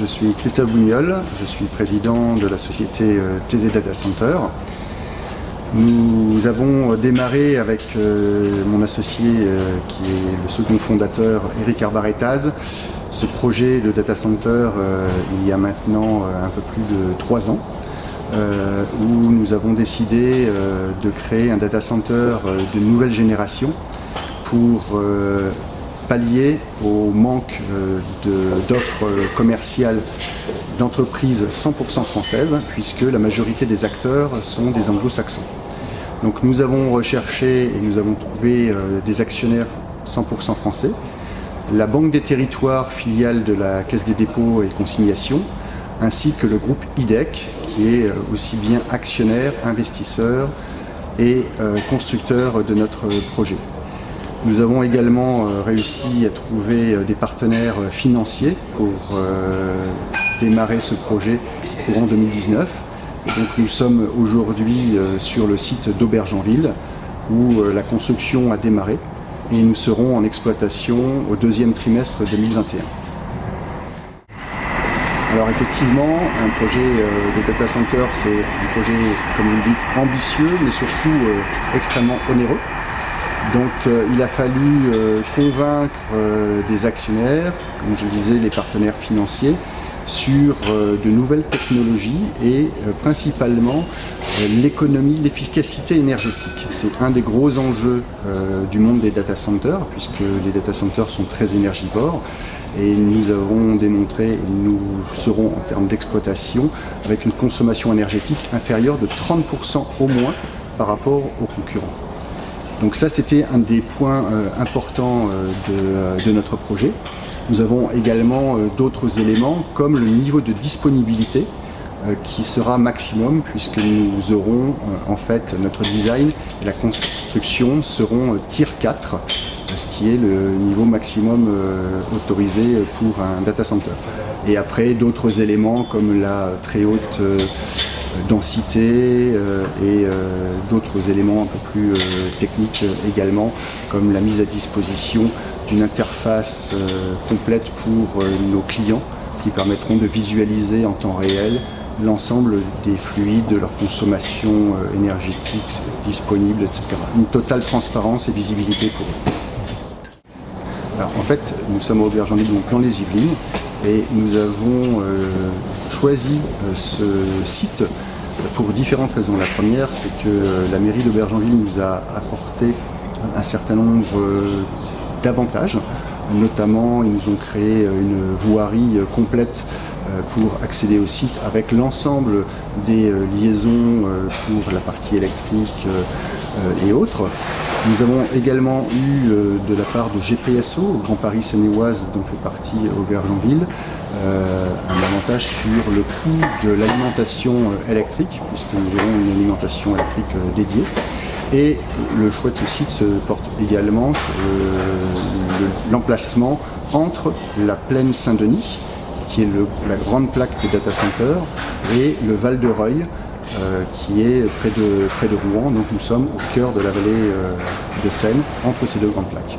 je suis Christophe Bougnol, je suis président de la société euh, TZ Data Center. Nous avons démarré avec euh, mon associé euh, qui est le second fondateur, Eric Arbaretaz, ce projet de data center il y a maintenant un peu plus de trois ans, où nous avons décidé de créer un data center de nouvelle génération pour pallier au manque euh, d'offres commerciales d'entreprises 100% françaises, puisque la majorité des acteurs sont des anglo-saxons. Donc nous avons recherché et nous avons trouvé euh, des actionnaires 100% français, la Banque des territoires, filiale de la Caisse des dépôts et consignations, ainsi que le groupe IDEC, qui est euh, aussi bien actionnaire, investisseur et constructeur de notre projet. Nous avons également euh, réussi à trouver euh, des partenaires euh, financiers pour démarrer ce projet courant 2019. donc nous sommes aujourd'hui sur le site d'Aubergenville où la construction a démarré et nous serons en exploitation au deuxième trimestre 2021. Alors effectivement, un projet de data center, c'est un projet, comme vous le dites, ambitieux, mais surtout extrêmement onéreux. Donc euh, il a fallu euh, convaincre euh, des actionnaires, comme je disais, les partenaires financiers, sur de nouvelles technologies et principalement l'économie, l'efficacité énergétique. C'est un des gros enjeux du monde des data centers, puisque les data centers sont très énergivores. Et nous avons démontré, nous serons en termes d'exploitation, avec une consommation énergétique inférieure de 30% au moins par rapport aux concurrents. Donc ça, c'était un des points euh, importants euh, euh, de, notre projet. Nous avons également d'autres éléments comme le niveau de disponibilité qui sera maximum puisque nous aurons en fait notre design et la construction seront tier 4 ce qui est le niveau maximum autorisé pour un data center. Et après d'autres éléments comme la très haute densité euh, et euh, d'autres éléments un peu plus euh, techniques également, comme la mise à disposition d'une interface complète pour nos clients qui permettront de visualiser en temps réel l'ensemble des fluides, de leur consommation énergétique disponible, etc. Une totale transparence et visibilité pour eux. Alors, en fait, nous sommes au Aubergenville, donc plan les Yvelines, et nous avons choisi ce site pour différentes raisons. La première, c'est que la mairie d'Aubergenville nous a apporté un certain nombre euh, d'avantages. Notamment, ils nous ont créé une voirie complète euh, pour accéder au site avec l'ensemble des euh, liaisons pour la partie électrique et autres. Nous avons également eu de la part de GPSO, Grand Paris Seine-et-Oise, dont fait partie Aubergenville, euh, un avantage sur le coût de l'alimentation euh, électrique, puisque nous aurons une alimentation électrique euh, dédiée. Et le choix de ce site se porte également l'emplacement entre la plaine Saint-Denis, qui est la grande plaque des data centers, et le Val de Reuil, qui est près de, près de Rouen. Donc nous sommes au cœur de la vallée de Seine, entre ces deux grandes plaques.